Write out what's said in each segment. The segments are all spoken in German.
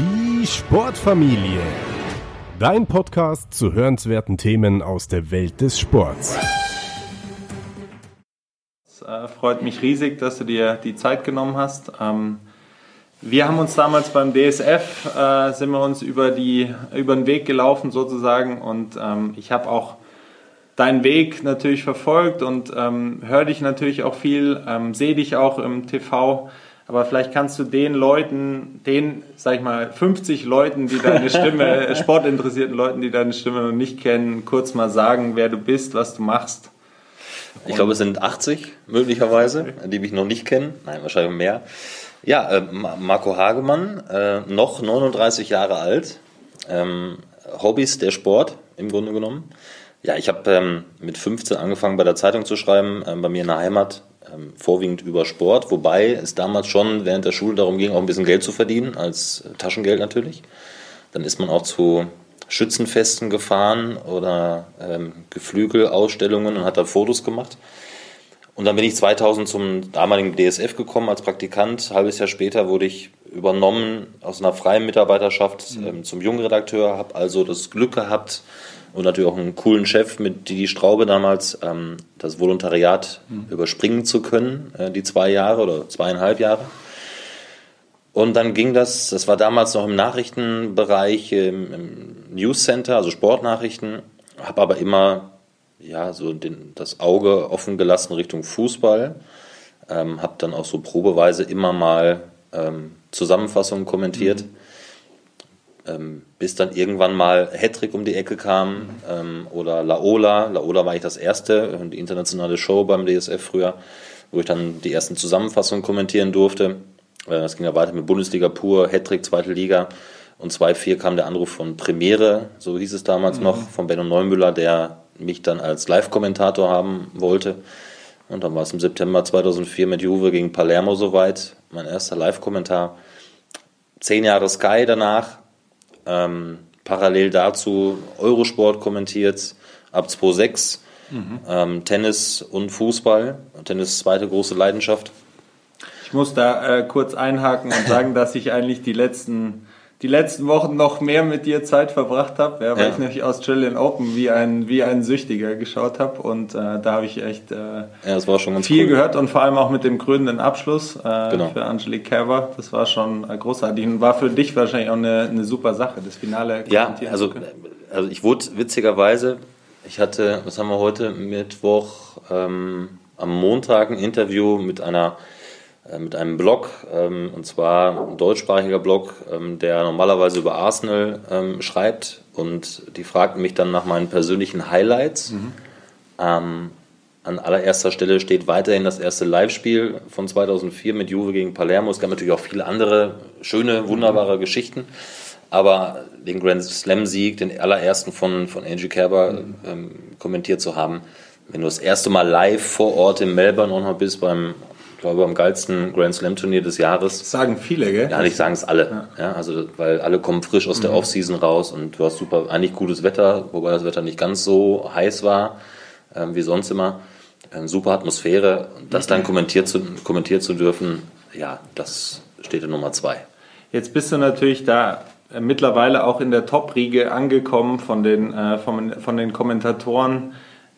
Die Sportfamilie. Dein Podcast zu hörenswerten Themen aus der Welt des Sports. Es äh, freut mich riesig, dass du dir die Zeit genommen hast. Ähm, wir haben uns damals beim DSF, äh, sind wir uns über, die, über den Weg gelaufen sozusagen und ähm, ich habe auch deinen Weg natürlich verfolgt und ähm, höre dich natürlich auch viel, ähm, sehe dich auch im TV. Aber vielleicht kannst du den Leuten, den, sag ich mal, 50 Leuten, die deine Stimme, sportinteressierten Leuten, die deine Stimme noch nicht kennen, kurz mal sagen, wer du bist, was du machst. Ich glaube, es sind 80 möglicherweise, die mich noch nicht kennen. Nein, wahrscheinlich mehr. Ja, äh, Marco Hagemann, äh, noch 39 Jahre alt. Ähm, Hobbys der Sport im Grunde genommen. Ja, ich habe ähm, mit 15 angefangen bei der Zeitung zu schreiben, ähm, bei mir in der Heimat, ähm, vorwiegend über Sport, wobei es damals schon während der Schule darum ging, auch ein bisschen Geld zu verdienen, als Taschengeld natürlich. Dann ist man auch zu Schützenfesten gefahren oder ähm, Geflügelausstellungen und hat da Fotos gemacht. Und dann bin ich 2000 zum damaligen DSF gekommen als Praktikant. Halbes Jahr später wurde ich übernommen aus einer freien Mitarbeiterschaft mhm. ähm, zum Jungredakteur, habe also das Glück gehabt und natürlich auch einen coolen Chef mit Didi Straube damals, ähm, das Volontariat mhm. überspringen zu können, äh, die zwei Jahre oder zweieinhalb Jahre. Und dann ging das, das war damals noch im Nachrichtenbereich, im, im News Center, also Sportnachrichten, habe aber immer ja, so den, das Auge offen gelassen Richtung Fußball. Ähm, habe dann auch so probeweise immer mal ähm, Zusammenfassungen kommentiert. Mhm. Ähm, bis dann irgendwann mal Hattrick um die Ecke kam ähm, oder Laola. Laola war ich das erste, die internationale Show beim DSF früher, wo ich dann die ersten Zusammenfassungen kommentieren durfte. Äh, das ging ja weiter mit Bundesliga pur, Hattrick, zweite Liga. Und 2-4 kam der Anruf von Premiere, so hieß es damals mhm. noch, von Benno Neumüller, der mich dann als Live-Kommentator haben wollte. Und dann war es im September 2004 mit Juve gegen Palermo soweit. Mein erster Live-Kommentar. Zehn Jahre Sky danach. Ähm, parallel dazu Eurosport kommentiert ab 2006. Mhm. Ähm, Tennis und Fußball. Tennis zweite große Leidenschaft. Ich muss da äh, kurz einhaken und sagen, dass ich eigentlich die letzten die letzten Wochen noch mehr mit dir Zeit verbracht habe, ja, weil ja. ich nämlich Australian Open wie ein, wie ein Süchtiger geschaut habe und äh, da habe ich echt äh, ja, viel cool. gehört und vor allem auch mit dem krönenden Abschluss äh, genau. für Angelique Kerber. Das war schon äh, großartig und war für dich wahrscheinlich auch eine, eine super Sache, das Finale Ja, also, also ich wurde witzigerweise, ich hatte, was haben wir heute, Mittwoch, ähm, am Montag ein Interview mit einer mit einem Blog, ähm, und zwar ein deutschsprachiger Blog, ähm, der normalerweise über Arsenal ähm, schreibt. Und die fragten mich dann nach meinen persönlichen Highlights. Mhm. An allererster Stelle steht weiterhin das erste Live-Spiel von 2004 mit Juve gegen Palermo. Es gab natürlich auch viele andere schöne, wunderbare mhm. Geschichten. Aber den Grand Slam-Sieg, den allerersten von, von Angie Kerber mhm. ähm, kommentiert zu haben, wenn du das erste Mal live vor Ort in Melbourne auch noch bist beim glaube, am geilsten Grand Slam Turnier des Jahres. Das sagen viele, gell? Ja, ich sagen es alle. Ja. ja. also, weil alle kommen frisch aus der mhm. Offseason raus und du hast super, eigentlich gutes Wetter, wobei das Wetter nicht ganz so heiß war ähm, wie sonst immer. Ähm, super Atmosphäre. Das dann kommentiert zu, kommentiert zu dürfen, ja, das steht in Nummer zwei. Jetzt bist du natürlich da äh, mittlerweile auch in der Top-Riege angekommen von den, äh, von, von den Kommentatoren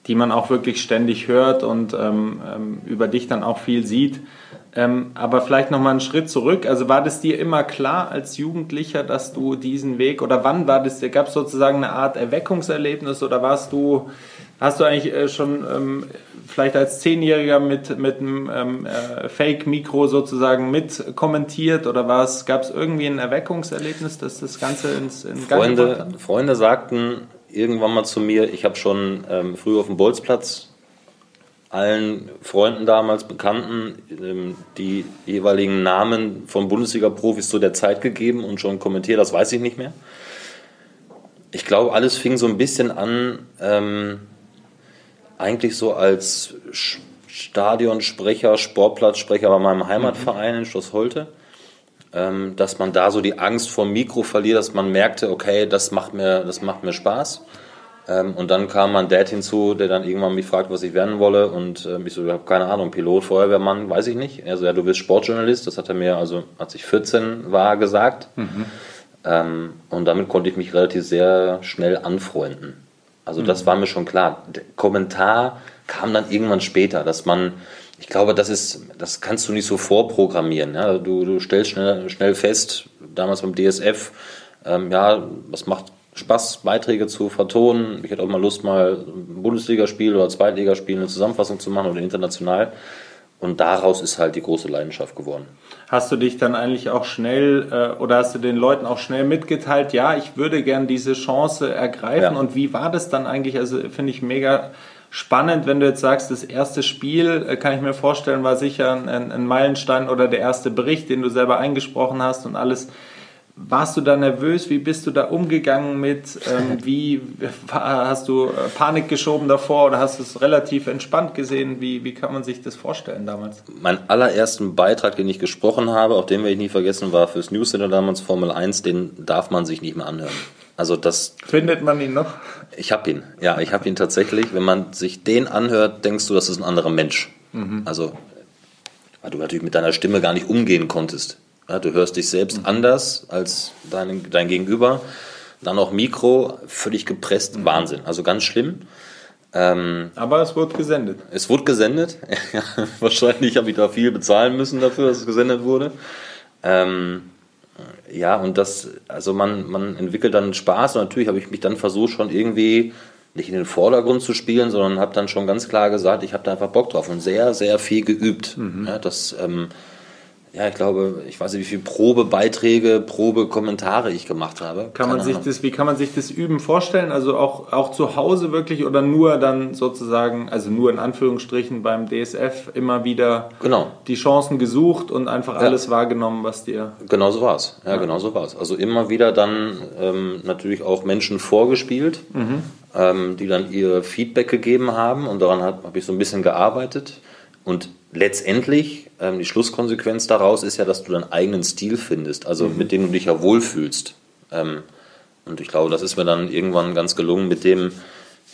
die man auch wirklich ständig hört und ähm, ähm, über dich dann auch viel sieht. Ähm, aber vielleicht noch mal einen Schritt zurück. Also war das dir immer klar als Jugendlicher, dass du diesen Weg oder wann war das? Gab es sozusagen eine Art Erweckungserlebnis oder warst du, hast du eigentlich äh, schon ähm, vielleicht als Zehnjähriger mit mit einem ähm, äh, Fake-Mikro sozusagen mit kommentiert oder gab es irgendwie ein Erweckungserlebnis, dass das Ganze ins in Gang Freunde, Freunde sagten irgendwann mal zu mir, ich habe schon ähm, früh auf dem Bolzplatz allen Freunden damals, Bekannten, ähm, die jeweiligen Namen von Bundesliga-Profis zu der Zeit gegeben und schon kommentiert, das weiß ich nicht mehr. Ich glaube, alles fing so ein bisschen an, ähm, eigentlich so als Stadionsprecher, Sportplatzsprecher bei meinem Heimatverein in Schloss Holte dass man da so die Angst vor dem Mikro verliert, dass man merkte, okay, das macht mir, das macht mir Spaß. Ähm, und dann kam mein Dad hinzu, der dann irgendwann mich fragt, was ich werden wolle. Und äh, ich so, ich habe keine Ahnung, Pilot, Feuerwehrmann, weiß ich nicht. Er so, ja, du bist Sportjournalist. Das hat er mir, also als ich 14 war, gesagt. Mhm. Ähm, und damit konnte ich mich relativ sehr schnell anfreunden. Also das war mir schon klar. Der Kommentar kam dann irgendwann später, dass man, ich glaube, das ist, das kannst du nicht so vorprogrammieren. Ja? Du, du stellst schnell, schnell fest, damals beim DSF, ähm, ja, was macht Spaß, Beiträge zu vertonen. Ich hätte auch mal Lust, mal ein Bundesligaspiel oder Zweitligaspiel eine Zusammenfassung zu machen oder international. Und daraus ist halt die große Leidenschaft geworden. Hast du dich dann eigentlich auch schnell äh, oder hast du den Leuten auch schnell mitgeteilt, ja, ich würde gern diese Chance ergreifen? Ja. Und wie war das dann eigentlich? Also finde ich mega spannend, wenn du jetzt sagst, das erste Spiel, äh, kann ich mir vorstellen, war sicher ein, ein Meilenstein oder der erste Bericht, den du selber eingesprochen hast und alles. Warst du da nervös? Wie bist du da umgegangen mit? Ähm, wie hast du äh, Panik geschoben davor oder hast du es relativ entspannt gesehen? Wie, wie kann man sich das vorstellen damals? Mein allerersten Beitrag, den ich gesprochen habe, auf den werde ich nie vergessen, war fürs Newsletter damals Formel 1, den darf man sich nicht mehr anhören. Also das, Findet man ihn noch? ich habe ihn, ja, ich habe ihn tatsächlich. Wenn man sich den anhört, denkst du, das ist ein anderer Mensch. Also, weil du natürlich mit deiner Stimme gar nicht umgehen konntest. Ja, du hörst dich selbst anders als dein, dein Gegenüber. Dann auch Mikro, völlig gepresst, Wahnsinn. Also ganz schlimm. Ähm, Aber es wurde gesendet. es wurde gesendet. Ja, wahrscheinlich habe ich da viel bezahlen müssen dafür, dass es gesendet wurde. Ähm, ja, und das, also man, man entwickelt dann Spaß und natürlich habe ich mich dann versucht, schon irgendwie nicht in den Vordergrund zu spielen, sondern habe dann schon ganz klar gesagt, ich habe da einfach Bock drauf und sehr, sehr viel geübt. Ja, das, ähm, ja, ich glaube, ich weiß nicht, wie viele Probebeiträge, Probekommentare ich gemacht habe. Kann man sich Ahnung. das, wie kann man sich das Üben vorstellen? Also auch, auch zu Hause wirklich oder nur dann sozusagen, also nur in Anführungsstrichen beim DSF immer wieder Genau. die Chancen gesucht und einfach Ja. alles wahrgenommen, was dir. Genau so war es. Ja, genau so war es. Also immer wieder dann ähm, natürlich auch Menschen vorgespielt, ähm, die dann ihr Feedback gegeben haben und daran habe hab ich so ein bisschen gearbeitet. Und letztendlich, ähm, die Schlusskonsequenz daraus ist ja, dass du deinen eigenen Stil findest, also mit dem du dich ja wohlfühlst. Ähm, und ich glaube, das ist mir dann irgendwann ganz gelungen, mit dem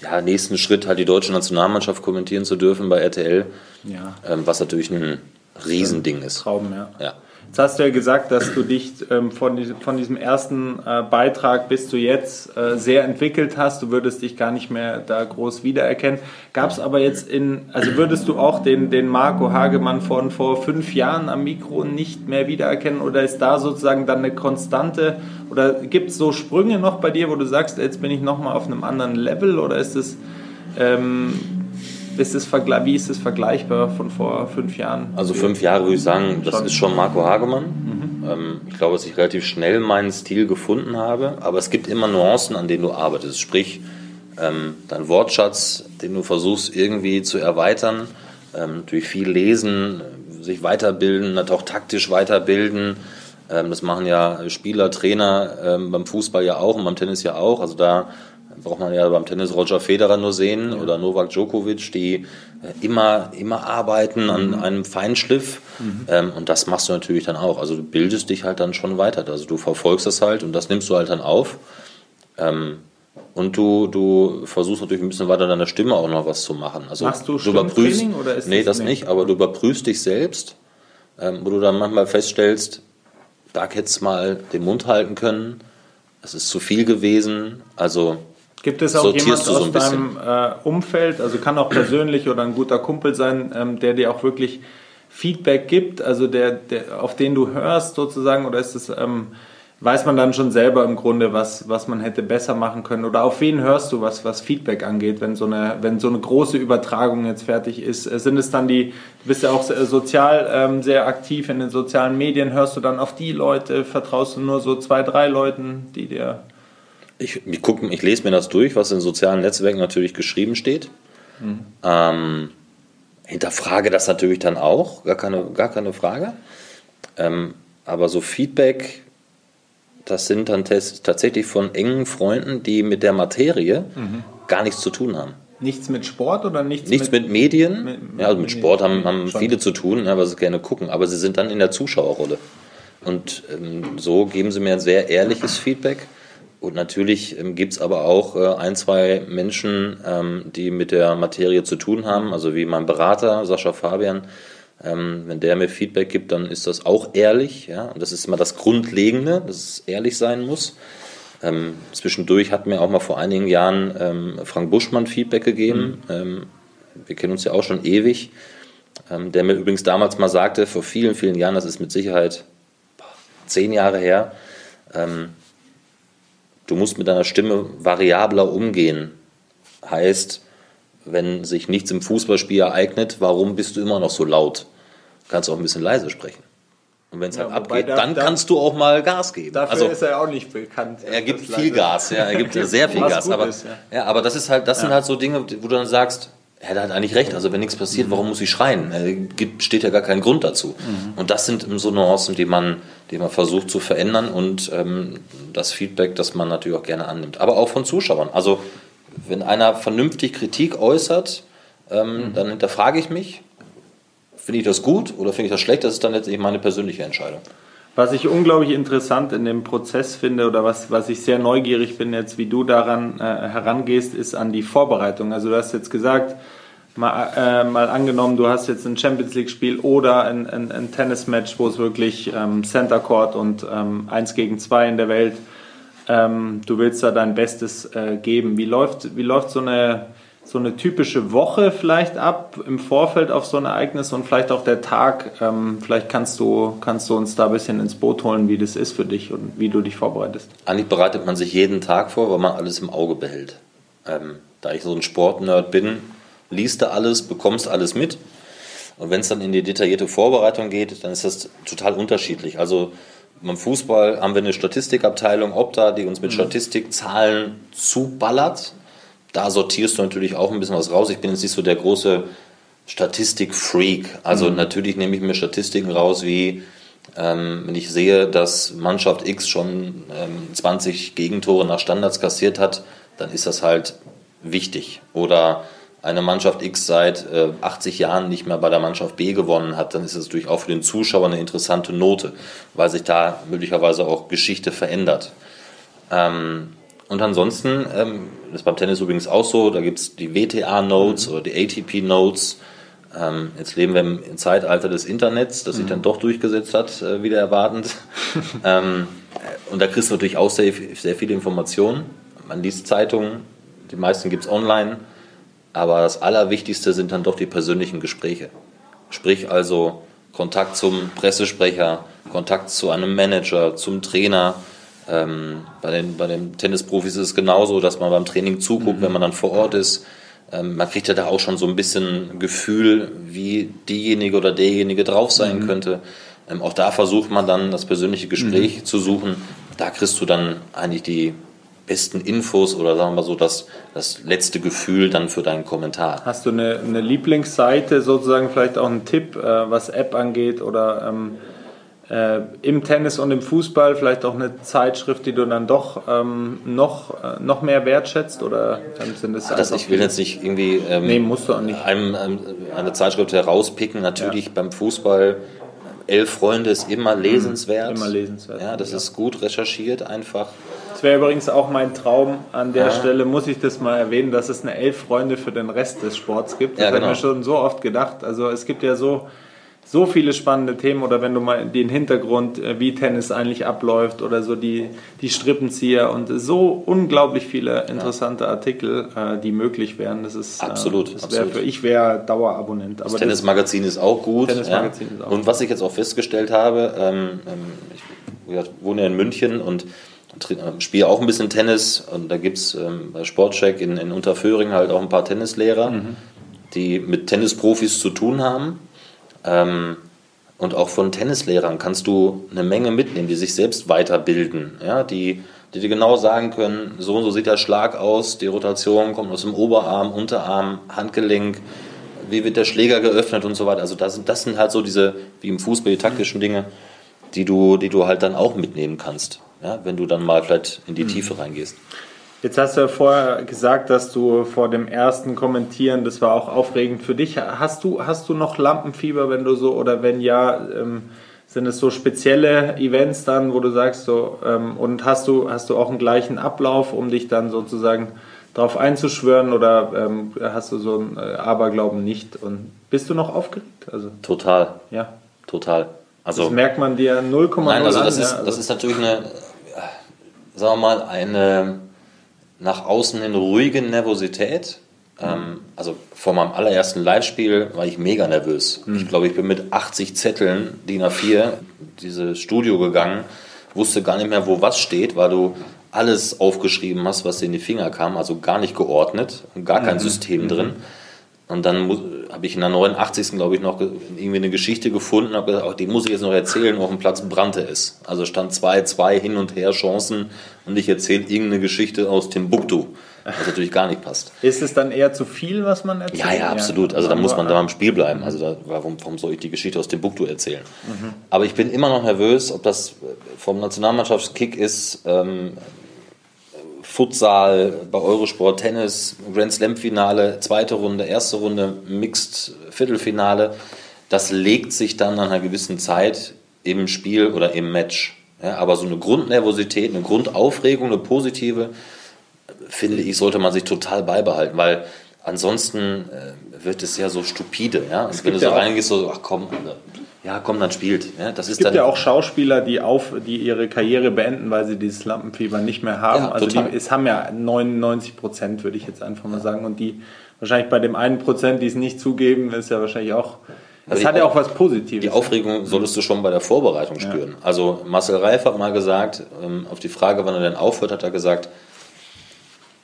ja, nächsten Schritt halt die deutsche Nationalmannschaft kommentieren zu dürfen bei RTL, Ja. ähm, was natürlich ein Riesending ist. Traum, ja. Ja. Jetzt hast du ja gesagt, dass du dich ähm, von, diesem, von diesem ersten äh, Beitrag bis zu jetzt äh, sehr entwickelt hast. Du würdest dich gar nicht mehr da groß wiedererkennen. Gab es aber jetzt in, also würdest du auch den, den Marco Hagemann von vor fünf Jahren am Mikro nicht mehr wiedererkennen oder ist da sozusagen dann eine Konstante oder gibt es so Sprünge noch bei dir, wo du sagst, jetzt bin ich nochmal auf einem anderen Level oder ist es, ähm, ist es wie ist es vergleichbar von vor fünf Jahren? Also fünf Jahre würde ich sagen, das Schon. ist schon Marco Hagemann. Ähm, ich glaube, dass ich relativ schnell meinen Stil gefunden habe, aber es gibt immer Nuancen, an denen du arbeitest. Sprich, ähm, dein Wortschatz, den du versuchst irgendwie zu erweitern, ähm, durch viel lesen, sich weiterbilden, natürlich auch taktisch weiterbilden. Ähm, das machen ja Spieler, Trainer ähm, beim Fußball ja auch und beim Tennis ja auch. Also da braucht man ja beim Tennis Roger Federer nur sehen oder Novak Djokovic, die äh, immer, immer arbeiten an einem Feinschliff. Ähm, und das machst du natürlich dann auch. Also du bildest dich halt dann schon weiter. Also du verfolgst das halt und das nimmst du halt dann auf. Ähm, und du, du versuchst natürlich ein bisschen weiter deiner Stimme auch noch was zu machen. Also Machst du überprüfst, Stimmtraining oder ist Nee, das- das nicht, aber du überprüfst dich selbst, ähm, wo du dann manchmal feststellst, da hättest du mal den Mund halten können, es ist zu viel gewesen. Also Gibt es auch sortierst jemand du so aus deinem äh, Umfeld, also kann auch persönlich oder ein guter Kumpel sein, ähm, der dir auch wirklich Feedback gibt, also der, der auf den du hörst sozusagen, oder ist es, ähm, weiß man dann schon selber im Grunde, was, was man hätte besser machen können? Oder auf wen hörst du, was, was Feedback angeht, wenn so, eine, wenn so eine große Übertragung jetzt fertig ist? Äh, Sind es dann die, du bist ja auch sehr- sozial ähm, sehr aktiv in den sozialen Medien, hörst du dann auf die Leute, vertraust du nur so zwei, drei Leuten, die dir Ich, ich, guck, ich lese mir das durch, was in sozialen Netzwerken natürlich geschrieben steht. Ähm, hinterfrage das natürlich dann auch, gar keine, gar keine Frage. Ähm, aber so Feedback, das sind dann tatsächlich von engen Freunden, die mit der Materie gar nichts zu tun haben. nichts mit Sport oder nichts, Nichts mit, Medien, mit- ja, also mit mit- Sport haben, haben viele zu tun, weil sie gerne gucken, aber sie sind dann in der Zuschauerrolle. Und ähm, so geben sie mir ein sehr ehrliches Feedback. Und natürlich ähm, gibt es aber auch äh, ein, zwei Menschen, ähm, die mit der Materie zu tun haben, also wie mein Berater, Sascha Fabian, Ähm, wenn der mir Feedback gibt, dann ist das auch ehrlich. Ja? Und das ist immer das Grundlegende, dass es ehrlich sein muss. Ähm, zwischendurch hat mir auch mal vor einigen Jahren ähm, Frank Buschmann Feedback gegeben. Mhm. Ähm, wir kennen uns ja auch schon ewig. Ähm, der mir übrigens damals mal sagte, vor vielen, vielen Jahren, das ist mit Sicherheit zehn Jahre her, ähm, du musst mit deiner Stimme variabler umgehen. Heißt, wenn sich nichts im Fußballspiel ereignet, warum bist du immer noch so laut? Du kannst auch ein bisschen leise sprechen. Und wenn es halt abgeht, da, dann da, kannst du auch mal Gas geben. Dafür also, ist er auch nicht bekannt. Er gibt viel Gas, ja, er gibt sehr viel Gas. Aber, ist, ja. ja. aber das ist halt, das ja. sind halt so Dinge, wo du dann sagst, er hat eigentlich recht. Also wenn nichts passiert, warum muss ich schreien? Es steht ja gar keinen Grund dazu. Mhm. Und das sind so Nuancen, die man, die man versucht zu verändern und ähm, das Feedback, das man natürlich auch gerne annimmt. Aber auch von Zuschauern. Also wenn einer vernünftig Kritik äußert, ähm, mhm. dann hinterfrage ich mich, finde ich das gut oder finde ich das schlecht? Das ist dann letztendlich meine persönliche Entscheidung. Was ich unglaublich interessant in dem Prozess finde oder was, was ich sehr neugierig bin jetzt, wie du daran äh, herangehst, ist an die Vorbereitung. Also du hast jetzt gesagt, mal, äh, mal angenommen, du hast jetzt ein Champions League-Spiel oder ein, ein, ein Tennismatch, wo es wirklich ähm, Center Court und ähm, 1 gegen 2 in der Welt, ähm, du willst da dein Bestes äh, geben. Wie läuft, wie läuft so eine so eine typische Woche vielleicht ab im Vorfeld auf so ein Ereignis und vielleicht auch der Tag. Ähm, vielleicht kannst du, kannst du uns da ein bisschen ins Boot holen, wie das ist für dich und wie du dich vorbereitest. Eigentlich bereitet man sich jeden Tag vor, weil man alles im Auge behält. Ähm, da ich so ein Sportnerd bin, liest du alles, bekommst alles mit. Und wenn es dann in die detaillierte Vorbereitung geht, dann ist das total unterschiedlich. Also beim Fußball haben wir eine Statistikabteilung, Opta, die uns mit mhm. Statistikzahlen zuballert da sortierst du natürlich auch ein bisschen was raus. Ich bin jetzt nicht so der große Statistik-Freak. Also mhm. natürlich nehme ich mir Statistiken raus, wie ähm, wenn ich sehe, dass Mannschaft X schon ähm, 20 Gegentore nach Standards kassiert hat, dann ist das halt wichtig. Oder eine Mannschaft X seit äh, 80 Jahren nicht mehr bei der Mannschaft B gewonnen hat, dann ist das natürlich auch für den Zuschauer eine interessante Note, weil sich da möglicherweise auch Geschichte verändert. Ähm, und ansonsten, ähm, das ist beim Tennis übrigens auch so, da gibt es die WTA-Notes mhm. oder die ATP-Notes. Ähm, jetzt leben wir im Zeitalter des Internets, das sich mhm. dann doch durchgesetzt hat, äh, wieder erwartend. ähm, und da kriegst du natürlich auch sehr, sehr viele Informationen. Man liest Zeitungen, die meisten gibt es online, aber das Allerwichtigste sind dann doch die persönlichen Gespräche. Sprich also Kontakt zum Pressesprecher, Kontakt zu einem Manager, zum Trainer, ähm, bei, den, bei den Tennisprofis ist es genauso, dass man beim Training zuguckt, mhm. wenn man dann vor Ort ist. Ähm, man kriegt ja da auch schon so ein bisschen Gefühl, wie diejenige oder derjenige drauf sein mhm. könnte. Ähm, auch da versucht man dann das persönliche Gespräch mhm. zu suchen. Da kriegst du dann eigentlich die besten Infos oder sagen wir so das, das letzte Gefühl dann für deinen Kommentar. Hast du eine, eine Lieblingsseite, sozusagen vielleicht auch einen Tipp, äh, was App angeht oder ähm äh, im Tennis und im Fußball vielleicht auch eine Zeitschrift, die du dann doch ähm, noch, äh, noch mehr wertschätzt? Oder sind es das, Ich will jetzt nicht irgendwie ähm, nee, musst du auch nicht. Einem, einem, eine Zeitschrift herauspicken. Natürlich ja. beim Fußball Elf Freunde ist immer mhm. lesenswert. Immer lesenswert. Ja, das ja. ist gut recherchiert einfach. Das wäre übrigens auch mein Traum. An der ja. Stelle muss ich das mal erwähnen, dass es eine Elf Freunde für den Rest des Sports gibt. Das ja, genau. habe ich mir schon so oft gedacht. Also es gibt ja so so viele spannende Themen oder wenn du mal den Hintergrund, äh, wie Tennis eigentlich abläuft oder so die, die Strippenzieher und so unglaublich viele interessante. Artikel, äh, die möglich wären. Das ist äh, absolut. Das wär für, ich wäre Dauerabonnent. das Tennismagazin ist auch gut. Tennismagazin ja. ist auch und was ich jetzt auch festgestellt habe, ähm, ähm ich wohne ja in München und spiele auch ein bisschen Tennis und da gibt es ähm, bei Sportcheck in, in Unterföhring halt auch ein paar Tennislehrer, mhm. die mit Tennisprofis zu tun haben ähm, und auch von Tennislehrern kannst du eine Menge mitnehmen, die sich selbst weiterbilden, ja, die, die dir genau sagen können, so und so sieht der Schlag aus, die Rotation kommt aus dem Oberarm, Unterarm, Handgelenk, wie wird der Schläger geöffnet und so weiter. Also das, das sind halt so diese, wie im Fußball, die taktischen Dinge, die du, die du halt dann auch mitnehmen kannst, ja, wenn du dann mal vielleicht in die mhm. Tiefe reingehst. Jetzt hast du ja vorher gesagt, dass du vor dem ersten Kommentieren, das war auch aufregend für dich. Hast du, hast du noch Lampenfieber, wenn du so, oder wenn ja, ähm, sind es so spezielle Events dann, wo du sagst so, ähm, und hast du, hast du auch einen gleichen Ablauf, um dich dann sozusagen darauf einzuschwören oder ähm, hast du so einen äh, Aberglauben nicht? Und bist du noch aufgeregt? Also, Total. Ja. Total. Also, das merkt man dir 0,0 Nein, also das, an, ist, ja, also das ist natürlich eine, sagen wir mal, eine nach außen hin ruhige Nervosität. Ähm, also vor meinem allerersten Live-Spiel war ich mega nervös. Mhm. Ich glaube, ich bin mit 80 Zetteln DIN A4 dieses Studio gegangen, wusste gar nicht mehr, wo was steht, weil du alles aufgeschrieben hast, was dir in die Finger kam, also gar nicht geordnet und gar kein mhm. System mhm. drin. Und dann habe ich in der 89. glaube ich noch irgendwie eine Geschichte gefunden, habe gesagt, oh, die muss ich jetzt noch erzählen, wo auf dem Platz brannte ist. Also stand zwei, zwei hin und her Chancen und ich erzähle irgendeine Geschichte aus Timbuktu, was natürlich gar nicht passt. Ist es dann eher zu viel, was man erzählt? Ja, ja, absolut. Also da muss man da im Spiel bleiben. Also da, warum, warum soll ich die Geschichte aus Timbuktu erzählen? Mhm. Aber ich bin immer noch nervös, ob das vom Nationalmannschaftskick ist, ähm, Futsal, bei Eurosport Tennis, Grand Slam Finale, zweite Runde, erste Runde, Mixed Viertelfinale. Das legt sich dann nach einer gewissen Zeit im Spiel oder im Match. Ja, aber so eine Grundnervosität, eine Grundaufregung, eine positive, finde ich, sollte man sich total beibehalten, weil ansonsten äh, wird es ja so stupide. Ja? Und wenn du so ja reingehst, so, ach komm, ja, komm, dann spielt. Ja, das es gibt ja auch Schauspieler, die, auf, die ihre Karriere beenden, weil sie dieses Lampenfieber nicht mehr haben. Ja, also die, es haben ja 99 Prozent, würde ich jetzt einfach mal sagen. Und die wahrscheinlich bei dem einen Prozent, die es nicht zugeben, ist ja wahrscheinlich auch. Das hat ja auch was Positives. Die Aufregung solltest du schon bei der Vorbereitung spüren. Ja. Also Marcel Reif hat mal gesagt, ähm, auf die Frage, wann er denn aufhört, hat er gesagt,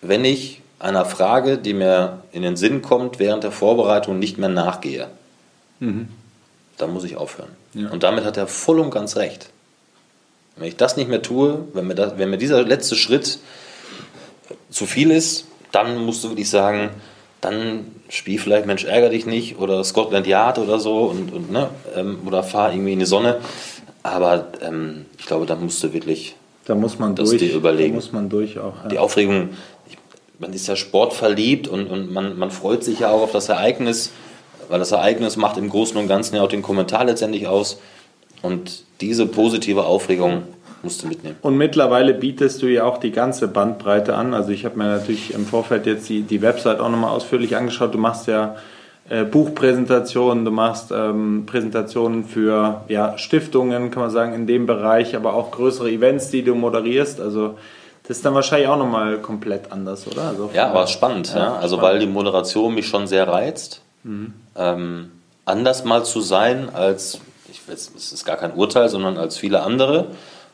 wenn ich einer Frage, die mir in den Sinn kommt, während der Vorbereitung nicht mehr nachgehe, mhm dann muss ich aufhören. Ja. Und damit hat er voll und ganz recht. Wenn ich das nicht mehr tue, wenn mir, das, wenn mir dieser letzte Schritt zu viel ist, dann musst du wirklich sagen, dann spiel vielleicht Mensch ärger dich nicht oder Scotland Yard oder so und, und ne, ähm, oder fahr irgendwie in die Sonne. Aber ähm, ich glaube, da musst du wirklich da muss man das durch, dir überlegen. Da muss man durch auch. Ja. Die Aufregung, man ist ja sportverliebt und, und man, man freut sich ja auch auf das Ereignis weil das Ereignis macht im Großen und Ganzen ja auch den Kommentar letztendlich aus. Und diese positive Aufregung musst du mitnehmen. Und mittlerweile bietest du ja auch die ganze Bandbreite an. Also ich habe mir natürlich im Vorfeld jetzt die, die Website auch nochmal ausführlich angeschaut. Du machst ja äh, Buchpräsentationen, du machst ähm, Präsentationen für ja, Stiftungen, kann man sagen, in dem Bereich, aber auch größere Events, die du moderierst. Also das ist dann wahrscheinlich auch nochmal komplett anders, oder? Also ja, aber spannend. Ja, ja. Also spannend. weil die Moderation mich schon sehr reizt. Mhm. Ähm, anders mal zu sein als, ich weiß, es ist gar kein Urteil, sondern als viele andere,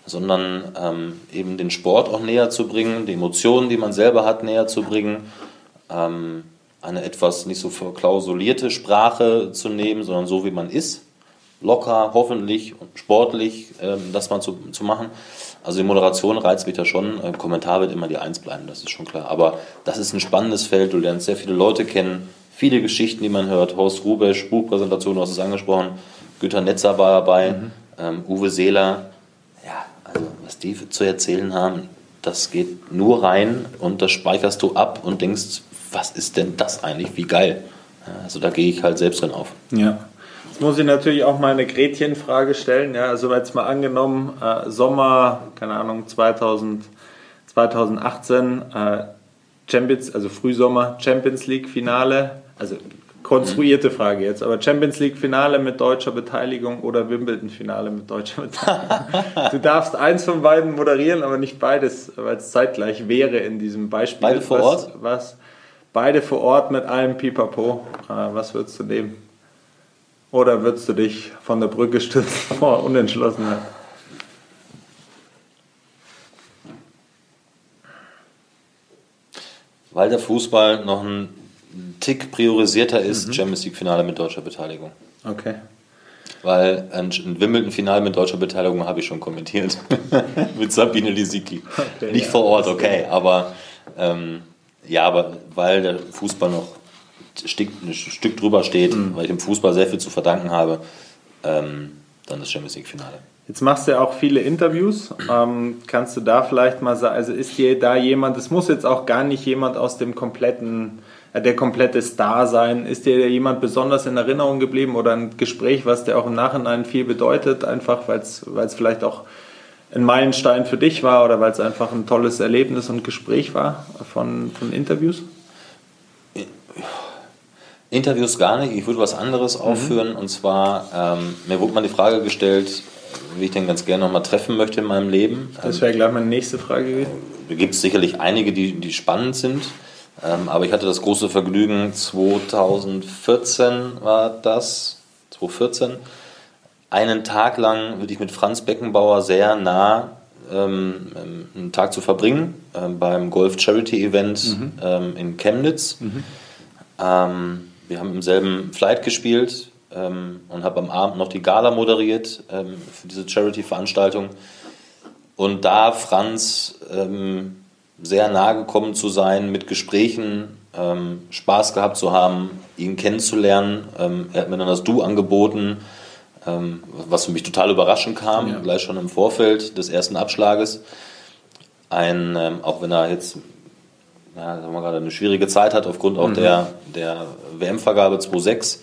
sondern ähm, eben den Sport auch näher zu bringen, die Emotionen, die man selber hat, näher zu bringen, ähm, eine etwas nicht so verklausulierte Sprache zu nehmen, sondern so wie man ist, locker, hoffentlich und sportlich, ähm, das mal zu, zu machen. Also die Moderation reizt mich da schon. Kommentar wird immer die Eins bleiben, das ist schon klar. Aber das ist ein spannendes Feld. Du lernst sehr viele Leute kennen, viele Geschichten, die man hört. Horst Rubesch, Buchpräsentation, du hast es angesprochen. Günter Netzer war dabei, mhm. ähm, Uwe Seeler. Ja, also was die zu erzählen haben, das geht nur rein und das speicherst du ab und denkst, was ist denn das eigentlich? Wie geil. Also da gehe ich halt selbst drin auf. Ja. Jetzt muss ich natürlich auch mal eine Gretchenfrage stellen. Ja, also jetzt mal angenommen, äh, Sommer, keine Ahnung, 2000, 2018, äh, Champions, also Frühsommer Champions League Finale also konstruierte Frage jetzt, aber Champions League Finale mit deutscher Beteiligung oder Wimbledon Finale mit deutscher Beteiligung. du darfst eins von beiden moderieren, aber nicht beides, weil es zeitgleich wäre in diesem Beispiel. Beide vor was, Ort? Was, beide vor Ort mit allem Pipapo. Äh, was würdest du nehmen? Oder würdest du dich von der Brücke stützen vor Unentschlossenheit? Weil der Fußball noch ein Tick priorisierter ist, mhm. Champions League-Finale mit deutscher Beteiligung. Okay. Weil ein, Wimbledon-Finale mit deutscher Beteiligung habe ich schon kommentiert. mit Sabine Lisicki. Okay, Nicht ja, vor Ort, okay, aber ähm, ja, aber weil der Fußball noch ein Stück, ein Stück drüber steht, mhm. weil ich dem Fußball sehr viel zu verdanken habe, ähm, dann das Champions League-Finale. Jetzt machst du ja auch viele Interviews. Ähm, kannst du da vielleicht mal sagen, also ist dir da jemand, es muss jetzt auch gar nicht jemand aus dem kompletten der komplette Star sein? Ist dir jemand besonders in Erinnerung geblieben oder ein Gespräch, was dir auch im Nachhinein viel bedeutet, einfach weil es vielleicht auch ein Meilenstein für dich war oder weil es einfach ein tolles Erlebnis und Gespräch war von, von Interviews? Interviews gar nicht. Ich würde was anderes mhm. aufführen. Und zwar, ähm, mir wurde mal die Frage gestellt, wie ich den ganz gerne nochmal treffen möchte in meinem Leben. Das wäre gleich meine nächste Frage gewesen. Da gibt es sicherlich einige, die, die spannend sind. Ähm, aber ich hatte das große Vergnügen, 2014 war das, 2014, einen Tag lang wirklich mit Franz Beckenbauer sehr nah ähm, einen Tag zu verbringen beim Golf Charity Event mhm. ähm, in Chemnitz. Mhm. Ähm, wir haben im selben Flight gespielt ähm, und habe am Abend noch die Gala moderiert ähm, für diese Charity-Veranstaltung. Und da Franz ähm, sehr nahe gekommen zu sein, mit Gesprächen, ähm, Spaß gehabt zu haben, ihn kennenzulernen. Ähm, er hat mir dann das Du angeboten, ähm, was für mich total überraschend kam, ja. gleich schon im Vorfeld des ersten Abschlages. Ein, auch wenn er jetzt ja, sagen wir gerade eine schwierige Zeit hat aufgrund auch mhm. der, der WM-Vergabe 2.6,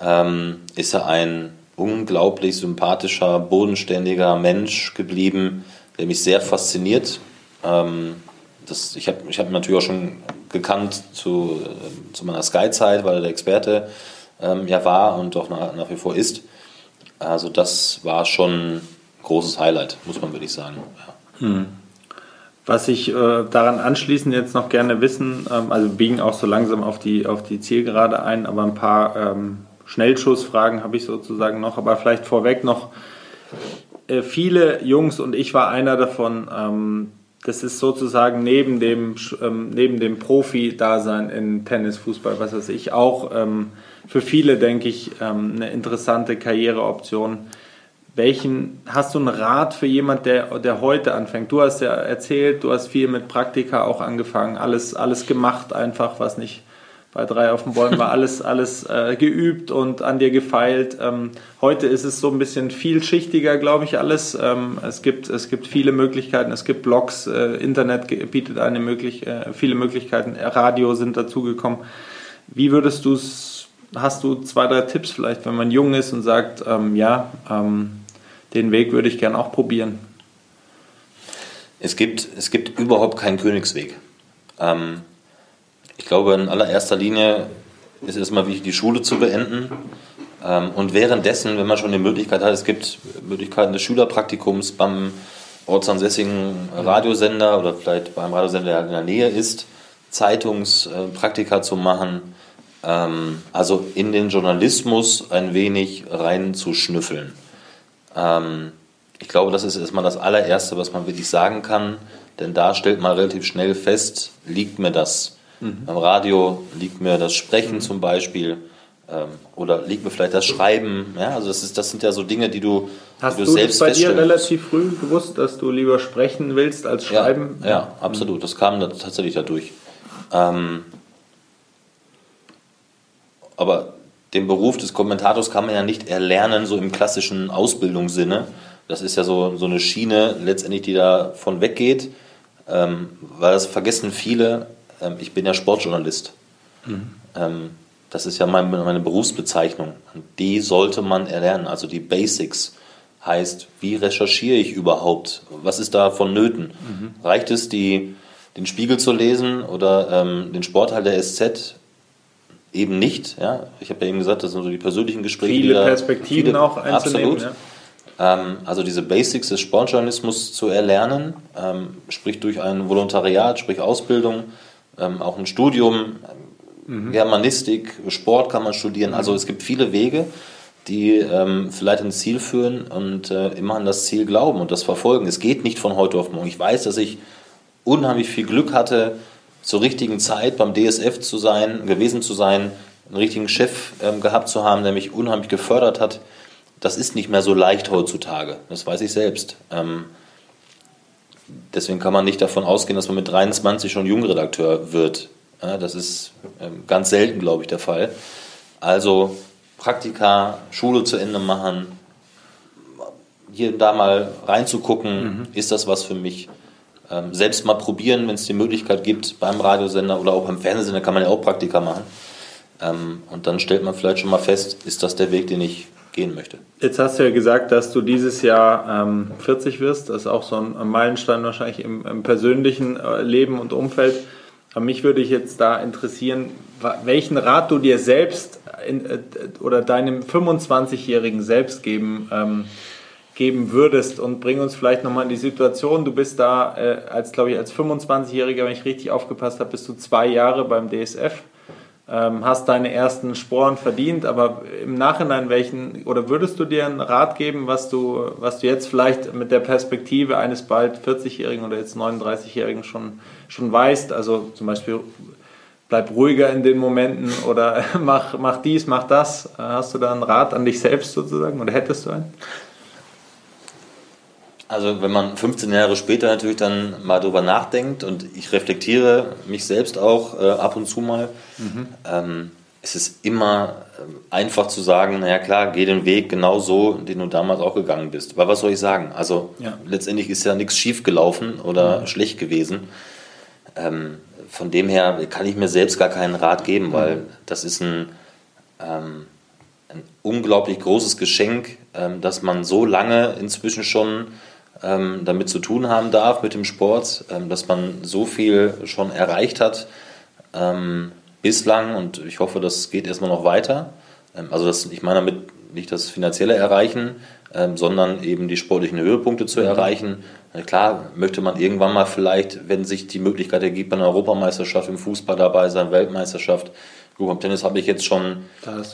ähm, ist er ein unglaublich sympathischer, bodenständiger Mensch geblieben, der mich sehr fasziniert. Ähm, das, ich habe ich hab ihn natürlich auch schon gekannt zu, äh, zu meiner Sky-Zeit, weil er der Experte ähm, ja war und auch nach, nach wie vor ist. Also das war schon ein großes Highlight, muss man wirklich sagen. Ja. Hm. Was ich äh, daran anschließend jetzt noch gerne wissen, ähm, also biegen auch so langsam auf die, auf die Zielgerade ein, aber ein paar ähm, Schnellschussfragen habe ich sozusagen noch, aber vielleicht vorweg noch, äh, viele Jungs und ich war einer davon, ähm, das ist sozusagen neben dem, ähm, neben dem Profi-Dasein in Tennis, Fußball, was weiß ich, auch ähm, für viele, denke ich, ähm, eine interessante Karriereoption welchen hast du einen Rat für jemand, der, der heute anfängt? Du hast ja erzählt, du hast viel mit Praktika auch angefangen, alles, alles gemacht einfach, was nicht bei drei auf den Bäumen war, alles, alles äh, geübt und an dir gefeilt. Ähm, heute ist es so ein bisschen vielschichtiger, glaube ich, alles. Ähm, es, gibt, es gibt viele Möglichkeiten, es gibt Blogs, äh, Internet bietet eine möglich, äh, viele Möglichkeiten, Radio sind dazugekommen. Wie würdest du es, hast du zwei, drei Tipps vielleicht, wenn man jung ist und sagt, ähm, ja, ähm, den Weg würde ich gern auch probieren. Es gibt, es gibt überhaupt keinen Königsweg. Ich glaube, in allererster Linie ist es erstmal wichtig, die Schule zu beenden. Ähm, und währenddessen, wenn man schon die Möglichkeit hat, es gibt Möglichkeiten des Schülerpraktikums beim ortsansässigen Radiosender oder vielleicht beim Radiosender, der in der Nähe ist, Zeitungspraktika zu machen. Ähm, also in den Journalismus ein wenig reinzuschnüffeln. Ähm, ich glaube, das ist erstmal das allererste, was man wirklich sagen kann, denn da stellt man relativ schnell fest, liegt mir das. Mhm. Beim Radio liegt mir das Sprechen mhm. zum Beispiel ähm, oder liegt mir vielleicht das Schreiben. Ja, also das, ist, das sind ja so Dinge, die du, Hast die du, du selbst bei dir relativ früh gewusst, dass du lieber sprechen willst als schreiben? Ja, ja absolut. Das kam tatsächlich dadurch. Ähm, aber den Beruf des Kommentators kann man ja nicht erlernen, so im klassischen Ausbildungssinne. Das ist ja so, so eine Schiene letztendlich, die davon weggeht, ähm, weil das vergessen viele. Ähm, ich bin ja Sportjournalist. Mhm. Ähm, das ist ja mein, meine Berufsbezeichnung. Und die sollte man erlernen. Also die Basics heißt, wie recherchiere ich überhaupt? Was ist da vonnöten? Mhm. Reicht es, die, den Spiegel zu lesen oder ähm, den Sportteil der SZ eben nicht. Ja? Ich habe ja eben gesagt, das sind so die persönlichen Gespräche. Viele da, Perspektiven viele, auch einzunehmen. Absolut. Ja. Ähm, also diese Basics des Sportjournalismus zu erlernen, ähm, sprich durch ein Volontariat, sprich Ausbildung, ähm, auch ein Studium, mhm. Germanistik, Sport kann man studieren. Also es gibt viele Wege, die ähm, vielleicht ins Ziel führen und äh, immer an das Ziel glauben und das verfolgen. Es geht nicht von heute auf morgen. Ich weiß, dass ich unheimlich viel Glück hatte, zur richtigen Zeit beim DSF zu sein, gewesen zu sein, einen richtigen Chef ähm, gehabt zu haben, der mich unheimlich gefördert hat. Das ist nicht mehr so leicht heutzutage. Das weiß ich selbst. Ähm, deswegen kann man nicht davon ausgehen, dass man mit 23 schon Jungredakteur wird. Ja, das ist ähm, ganz selten, glaube ich, der Fall. Also Praktika, Schule zu Ende machen, hier und da mal reinzugucken, mhm. ist das was für mich? ähm, selbst mal probieren, wenn es die Möglichkeit gibt, beim Radiosender oder auch beim Fernsehsender kann man ja auch Praktika machen. Ähm, und dann stellt man vielleicht schon mal fest, ist das der Weg, den ich gehen möchte. Jetzt hast du ja gesagt, dass du dieses Jahr ähm, 40 wirst. Das ist auch so ein Meilenstein wahrscheinlich im, im persönlichen äh, Leben und Umfeld. Aber mich würde ich jetzt da interessieren, welchen Rat du dir selbst in, äh, oder deinem 25-Jährigen selbst geben, ähm, geben würdest und bring uns vielleicht nochmal in die Situation. Du bist da äh, als, glaube ich, als 25-Jähriger, wenn ich richtig aufgepasst habe, bist du zwei Jahre beim DSF hast deine ersten Sporen verdient, aber im Nachhinein welchen oder würdest du dir einen Rat geben, was du, was du jetzt vielleicht mit der Perspektive eines bald 40-Jährigen oder jetzt 39-Jährigen schon, schon weißt? Also zum Beispiel bleib ruhiger in den Momenten oder mach, mach dies, mach das. Hast du da einen Rat an dich selbst sozusagen oder hättest du einen? Also wenn man 15 Jahre später natürlich dann mal drüber nachdenkt und ich reflektiere mich selbst auch äh, ab und zu mal, mhm. ähm, es ist immer äh, einfach zu sagen, naja klar, geh den Weg genau so, den du damals auch gegangen bist. Weil was soll ich sagen? Also ja. letztendlich ist ja nichts schief gelaufen oder mhm. schlecht gewesen. Ähm, von dem her kann ich mir selbst gar keinen Rat geben, weil mhm. das ist ein, ähm, ein unglaublich großes Geschenk, ähm, dass man so lange inzwischen schon ähm, damit zu tun haben darf mit dem Sport, ähm, dass man so viel schon erreicht hat ähm, bislang und ich hoffe, das geht erstmal noch weiter. Ähm, also das, ich meine damit nicht das finanzielle Erreichen, ähm, sondern eben die sportlichen Höhepunkte zu mhm. erreichen. Klar möchte man irgendwann mal vielleicht, wenn sich die Möglichkeit ergibt, bei einer Europameisterschaft im Fußball dabei sein, Weltmeisterschaft. Gut, beim Tennis habe ich jetzt schon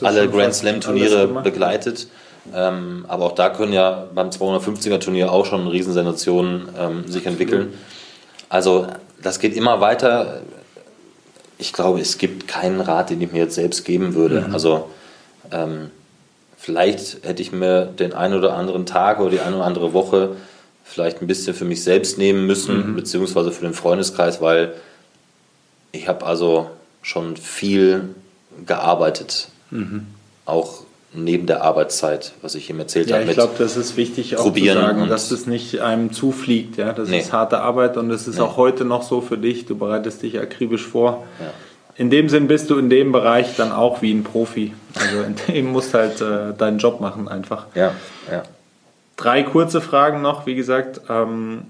alle schon Grand Slam Turniere begleitet. Ähm, aber auch da können ja beim 250er Turnier auch schon Riesensensationen ähm, sich entwickeln. Also das geht immer weiter. Ich glaube, es gibt keinen Rat, den ich mir jetzt selbst geben würde. Mhm. Also ähm, vielleicht hätte ich mir den einen oder anderen Tag oder die eine oder andere Woche vielleicht ein bisschen für mich selbst nehmen müssen, mhm. beziehungsweise für den Freundeskreis, weil ich habe also schon viel gearbeitet. Mhm. Auch neben der Arbeitszeit, was ich ihm erzählt ja, habe. Ich glaube, das ist wichtig auch zu sagen, dass es nicht einem zufliegt. Ja? Das nee. ist harte Arbeit und es ist nee. auch heute noch so für dich. Du bereitest dich akribisch vor. Ja. In dem Sinn bist du in dem Bereich dann auch wie ein Profi. Also in dem musst halt äh, deinen Job machen einfach. Ja, ja. Drei kurze Fragen noch. Wie gesagt, ähm,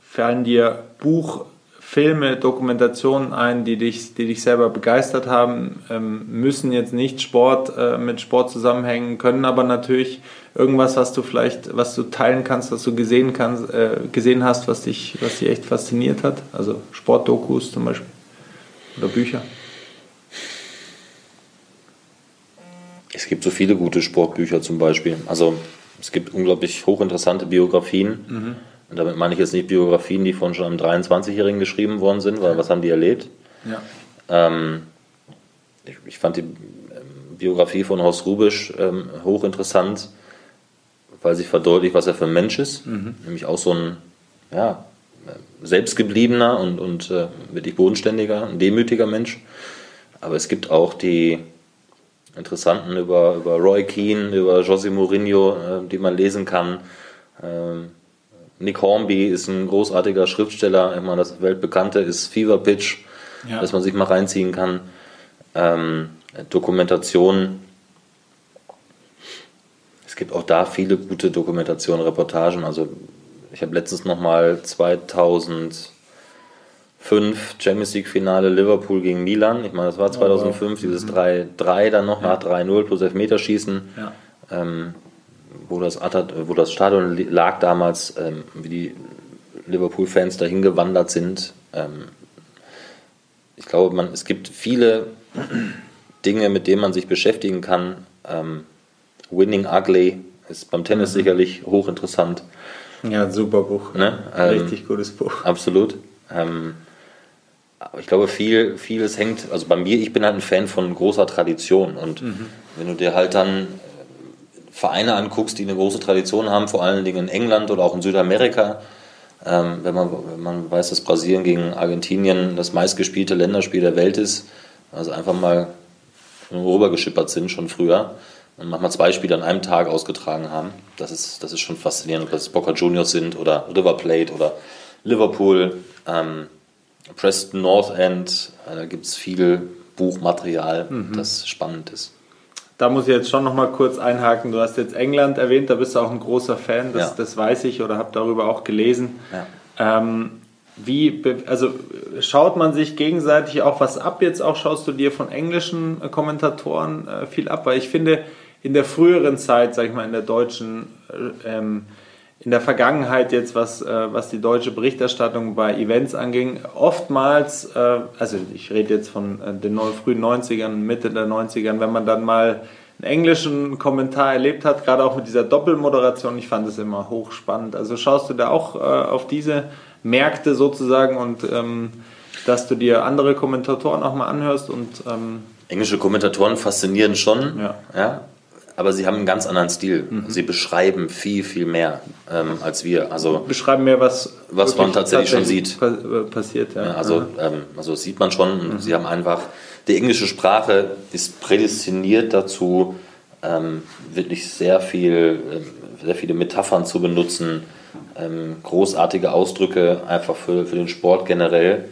fallen dir Buch, Filme, Dokumentationen ein, die dich, die dich selber begeistert haben, ähm, müssen jetzt nicht Sport äh, mit Sport zusammenhängen, können aber natürlich irgendwas, was du vielleicht, was du teilen kannst, was du gesehen kannst, äh, gesehen hast, was dich, was dich echt fasziniert hat. Also Sportdokus zum Beispiel oder Bücher. Es gibt so viele gute Sportbücher zum Beispiel. Also es gibt unglaublich hochinteressante Biografien. Mhm und damit meine ich jetzt nicht Biografien, die von schon einem 23-Jährigen geschrieben worden sind, weil was haben die erlebt? Ja. Ähm, ich, ich, fand die ähm, Biografie von Horst Rubisch ähm, hochinteressant, weil sich verdeutlicht, was er für ein Mensch ist. Mhm. Nämlich auch so ein ja, selbstgebliebener und, und äh, wirklich bodenständiger, ein demütiger Mensch. Aber es gibt auch die interessanten über, über Roy Keane, über José Mourinho, äh, die man lesen kann. Ähm, Nick Hornby ist ein großartiger Schriftsteller. Ich meine, das weltbekannte ist Fever Pitch, ja. dass man sich mal reinziehen kann. Ähm, Dokumentation. Es gibt auch da viele gute Dokumentationen, Reportagen. Also ich habe letztens noch mal 2005 Champions League Finale Liverpool gegen Milan. Ich meine, das war 2005, oh, wow. dieses 3-3 mhm. dann noch ja. nach 3-0 plus Elfmeterschießen. Ja. Ähm, wo das, wo das Stadion lag damals, ähm, wie die Liverpool-Fans dahin gewandert sind. Ähm, ich glaube, man, es gibt viele Dinge, mit denen man sich beschäftigen kann. Ähm, Winning Ugly ist beim Tennis mhm. sicherlich hochinteressant. Ja, super Buch. Ne? Ähm, Richtig gutes Buch. Absolut. Ähm, aber ich glaube, viel, vieles hängt, also bei mir, ich bin halt ein Fan von großer Tradition und mhm. wenn du dir halt dann Vereine anguckst, die eine große Tradition haben, vor allen Dingen in England oder auch in Südamerika, ähm, wenn, man, wenn man weiß, dass Brasilien gegen Argentinien das meistgespielte Länderspiel der Welt ist, also einfach mal rübergeschippert sind schon früher und manchmal zwei Spiele an einem Tag ausgetragen haben, das ist, das ist schon faszinierend, ob das Boca Juniors sind oder River Plate oder Liverpool, ähm, Preston North End, äh, da gibt es viel Buchmaterial, mhm. das spannend ist. Da muss ich jetzt schon noch mal kurz einhaken. Du hast jetzt England erwähnt, da bist du auch ein großer Fan, das, Ja. das weiß ich oder habe darüber auch gelesen. Ja. Ähm, wie, also schaut man sich gegenseitig auch was ab? Jetzt auch schaust du dir von englischen äh, Kommentatoren äh, viel ab, weil ich finde, in der früheren Zeit, sag ich mal, in der deutschen, äh, ähm, in der Vergangenheit jetzt, was, äh, was die deutsche Berichterstattung bei Events anging, oftmals, äh, also ich rede jetzt von äh, den frühen 90ern, Mitte der 90ern, wenn man dann mal einen englischen Kommentar erlebt hat, gerade auch mit dieser Doppelmoderation, ich fand es immer hochspannend. Also schaust du da auch äh, auf diese Märkte sozusagen und ähm, dass du dir andere Kommentatoren auch mal anhörst und ähm, Englische Kommentatoren faszinieren schon, Ja. ja, aber sie haben einen ganz anderen Stil. Mhm. Sie beschreiben viel, viel mehr ähm, als wir. Also, beschreiben mir, was, Was man wirklich tatsächlich schon tatsächlich sieht. äh, passiert. Ja. ja, also, ähm, also das sieht man schon. Und Sie haben einfach, die englische Sprache ist prädestiniert dazu, ähm, wirklich sehr viel, ähm, sehr viele Metaphern zu benutzen, ähm, großartige Ausdrücke einfach für, für den Sport generell.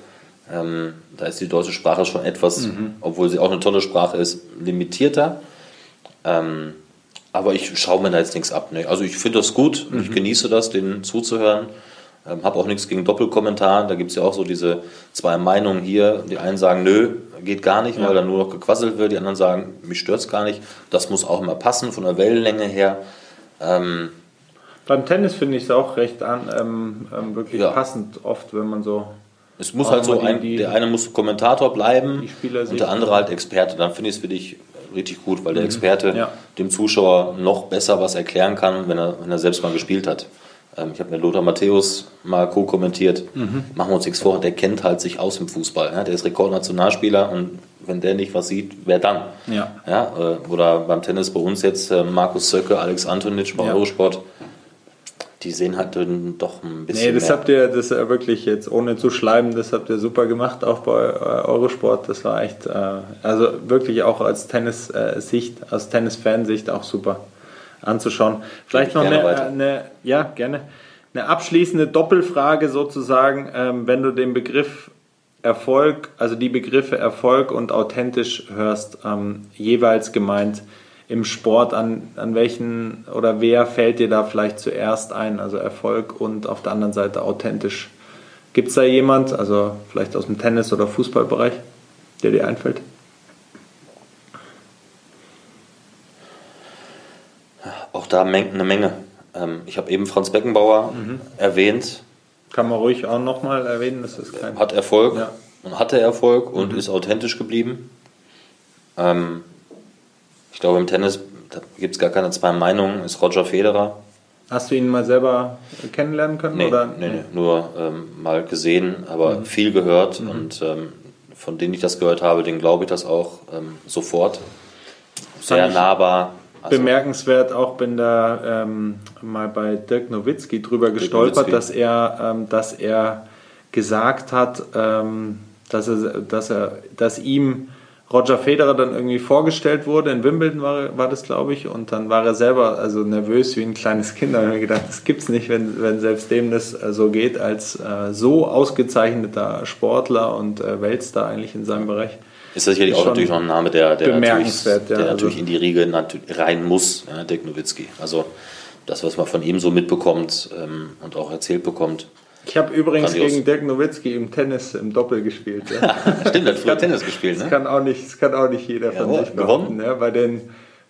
Ähm, da ist die deutsche Sprache schon etwas, obwohl sie auch eine tolle Sprache ist, limitierter. Ähm, aber ich schaue mir da jetzt nichts ab. Ne? Also ich finde das gut und ich genieße das, denen zuzuhören. Ähm, habe auch nichts gegen Doppelkommentar. Da gibt es ja auch so diese zwei Meinungen hier. Die einen sagen, nö, geht gar nicht, weil da nur noch gequasselt wird. Die anderen sagen, mich stört es gar nicht. Das muss auch immer passen von der Wellenlänge her. Ähm, Beim Tennis finde ich es auch recht an, ähm, ähm, wirklich Ja. passend oft, wenn man so. es muss halt so, ein, die- der eine muss Kommentator bleiben und der andere halt Experte. Dann finde ich es für dich richtig gut, weil der Experte Mhm. Ja. dem Zuschauer noch besser was erklären kann, wenn er, wenn er selbst mal gespielt hat. Ähm, ich habe mit Lothar Matthäus mal co-kommentiert. Mhm. Machen wir uns nichts vor, der kennt halt sich aus im Fußball. Ja? Der ist Rekordnationalspieler und wenn der nicht was sieht, wer dann? Ja. Ja, äh, oder beim Tennis bei uns jetzt äh, Markus Söcke, Alex Antonic bei Ja. Eurosport. Die sehen halt dann doch ein bisschen Nee, das mehr. habt ihr, das äh, wirklich jetzt ohne zu schleimen, das habt ihr super gemacht, auch bei äh, Eurosport. Das war echt, äh, also wirklich auch als Tennis-Sicht, aus Tennis-Fansicht auch super anzuschauen. Vielleicht noch eine, eine, ja, gerne. Eine abschließende Doppelfrage sozusagen, ähm, wenn du den Begriff Erfolg, also die Begriffe Erfolg und authentisch hörst, ähm, jeweils gemeint im Sport, an, an welchen oder wer fällt dir da vielleicht zuerst ein? Also Erfolg und auf der anderen Seite authentisch. Gibt es da jemand, also vielleicht aus dem Tennis- oder Fußballbereich, der dir einfällt? Auch da eine Menge. Ähm, ich habe eben Franz Beckenbauer Mhm. erwähnt, Kann man ruhig auch nochmal erwähnen, das ist kein. hat Erfolg Ja. und hatte Erfolg und Mhm. ist authentisch geblieben. Ähm, ich glaube, im Tennis gibt es gar keine zwei Meinungen, ist Roger Federer. Hast du ihn mal selber kennenlernen können? Nee, oder? nee, nee, nur ähm, mal gesehen, aber Mhm. viel gehört und ähm, von denen ich das gehört habe, den glaube ich das auch ähm, sofort. Sehr nahbar. Also, Bemerkenswert, auch bin da ähm, mal bei Dirk Nowitzki drüber gestolpert, Nowitzki. dass er, ähm, dass er gesagt hat, ähm, dass, er, dass, er, dass ihm Roger Federer dann irgendwie vorgestellt wurde. In Wimbledon war, war das, glaube ich, und dann war er selber also nervös wie ein kleines Kind. Da habe ich mir gedacht, das gibt's nicht, wenn, wenn selbst dem das äh, so geht, als äh, so ausgezeichneter Sportler und äh, Weltstar eigentlich in seinem Bereich. Ist sicherlich auch natürlich noch ein Name, der, der, natürlich, ja, der also- natürlich in die Riege rein muss, ja, Dirk Nowitzki. Also das, was man von ihm so mitbekommt ähm, und auch erzählt bekommt. Ich habe übrigens Grandios. gegen Dirk Nowitzki im Tennis im Doppel gespielt. Ja. Stimmt, er hat früher Tennis gespielt, Das ne? kann auch nicht, das kann auch nicht jeder von Jawohl, sich behaupten. gewonnen? Ja, bei den,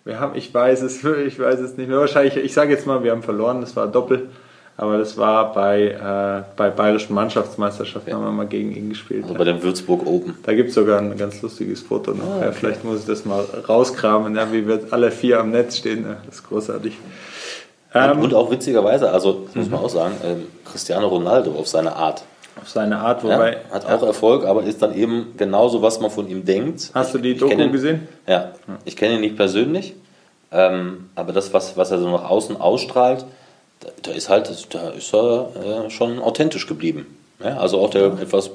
wir haben, ich weiß es, ich weiß es nicht mehr. Wahrscheinlich, ich sage jetzt mal, wir haben verloren. Das war Doppel, aber das war bei äh, bei bayerischen Mannschaftsmeisterschaften haben wir mal gegen ihn gespielt. Also ja. bei dem Würzburg Open. Da gibt es sogar ein ganz lustiges Foto noch. Ah, ja, vielleicht muss ich das mal rauskramen, ja, wie wir alle vier am Netz stehen. Ja, das ist großartig. Ähm, und, und auch witzigerweise, also muss man auch sagen, ähm, Cristiano Ronaldo auf seine Art. auf seine Art, Ja, wobei. hat auch Erfolg, aber ist dann eben genauso, was man von ihm denkt. Hast du die Ich Doku ihn- gesehen? Ja, ich kenne ihn nicht persönlich, ähm, aber das, was, was er so nach außen ausstrahlt, da, da ist halt, da ist er äh, schon authentisch geblieben. Ja, also auch der etwas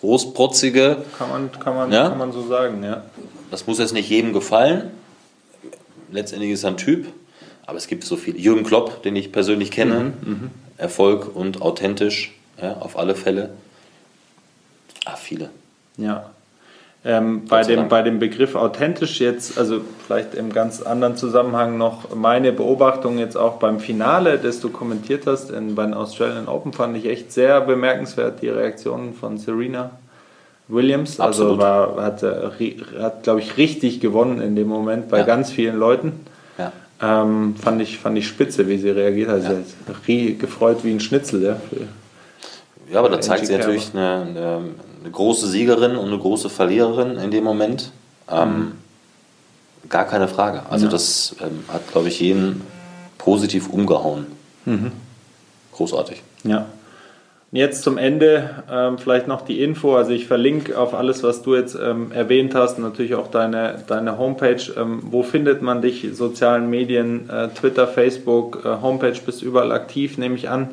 großprotzige, Kann man, kann man, Ja? kann man so sagen, ja. das muss jetzt nicht jedem gefallen. Letztendlich ist er ein Typ, aber es gibt so viele. Jürgen Klopp, den ich persönlich kenne, Erfolg und authentisch, ja, auf alle Fälle. Ah, viele. Ja. Ähm, bei, dem, bei dem Begriff authentisch jetzt, also vielleicht im ganz anderen Zusammenhang noch meine Beobachtung jetzt auch beim Finale, das du kommentiert hast in, bei den Australian Open, fand ich echt sehr bemerkenswert, die Reaktionen von Serena Williams. Also war, hat, hat glaube ich, richtig gewonnen in dem Moment bei ja. ganz vielen Leuten. Ja. Ähm, fand, ich, fand ich spitze, wie sie reagiert hat. Ja. Sie hat gefreut wie ein Schnitzel. Ja, ja aber da zeigt sie natürlich eine, eine eine große Siegerin und eine große Verliererin in dem Moment. Ähm, mhm. Gar keine Frage. Also ja. das ähm, hat, glaube ich, jeden positiv umgehauen. Mhm. Großartig. Ja. Jetzt zum Ende ähm, vielleicht noch die Info. Also ich verlinke auf alles, was du jetzt ähm, erwähnt hast, natürlich auch deine, deine Homepage. Ähm, wo findet man dich? Sozialen Medien, äh, Twitter, Facebook, äh, Homepage bist überall aktiv, nehme ich an.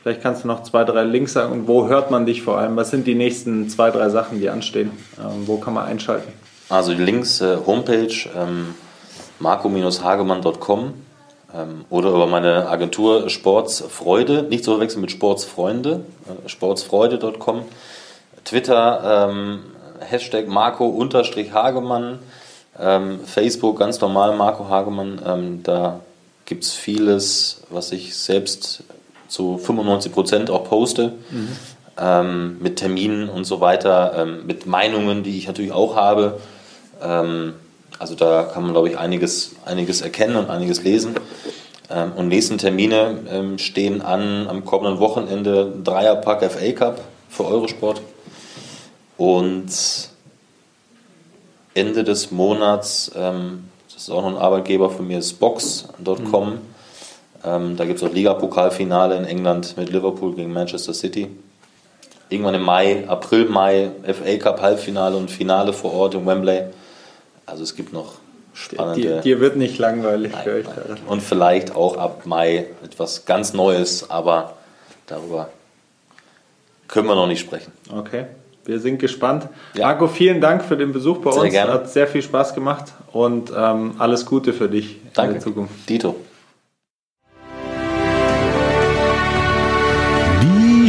Vielleicht kannst du noch zwei, drei Links sagen und wo hört man dich vor allem? Was sind die nächsten zwei, drei Sachen, die anstehen? Ähm, wo kann man einschalten? Also die Links, äh, Homepage ähm, marco-hagemann.com oder über meine Agentur Sportsfreude, nicht zu verwechseln mit Sportsfreunde, äh, sportsfreude.com. Twitter, ähm, Hashtag Marco-Hagemann, ähm, Facebook ganz normal Marco Hagemann. Ähm, da gibt es vieles, was ich selbst zu 95 Prozent auch poste. Mhm. Ähm, mit Terminen und so weiter, ähm, mit Meinungen, die ich natürlich auch habe. Ähm, also da kann man, glaube ich, einiges, einiges erkennen und einiges lesen. Ähm, und nächsten Termine ähm, stehen an am kommenden Wochenende Dreierpack FA Cup für Eurosport. Und Ende des Monats, ähm, das ist auch noch ein Arbeitgeber von mir, ist Box.com. Mhm ähm, da gibt es auch Ligapokalfinale in England mit Liverpool gegen Manchester City. Irgendwann im Mai, April, Mai, FA Cup Halbfinale und Finale vor Ort in Wembley. Also es gibt noch spannende. Dir, dir wird nicht langweilig, nein, ich. Nein. Und vielleicht auch ab Mai etwas ganz Neues, aber darüber können wir noch nicht sprechen. Okay. Wir sind gespannt. Ja. Marco, vielen Dank für den Besuch bei sehr uns. Gerne. Hat sehr viel Spaß gemacht und ähm, alles Gute für dich Danke. in der Zukunft. Dito.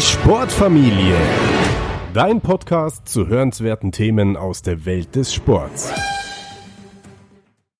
Sportfamilie. Dein Podcast zu hörenswerten Themen aus der Welt des Sports.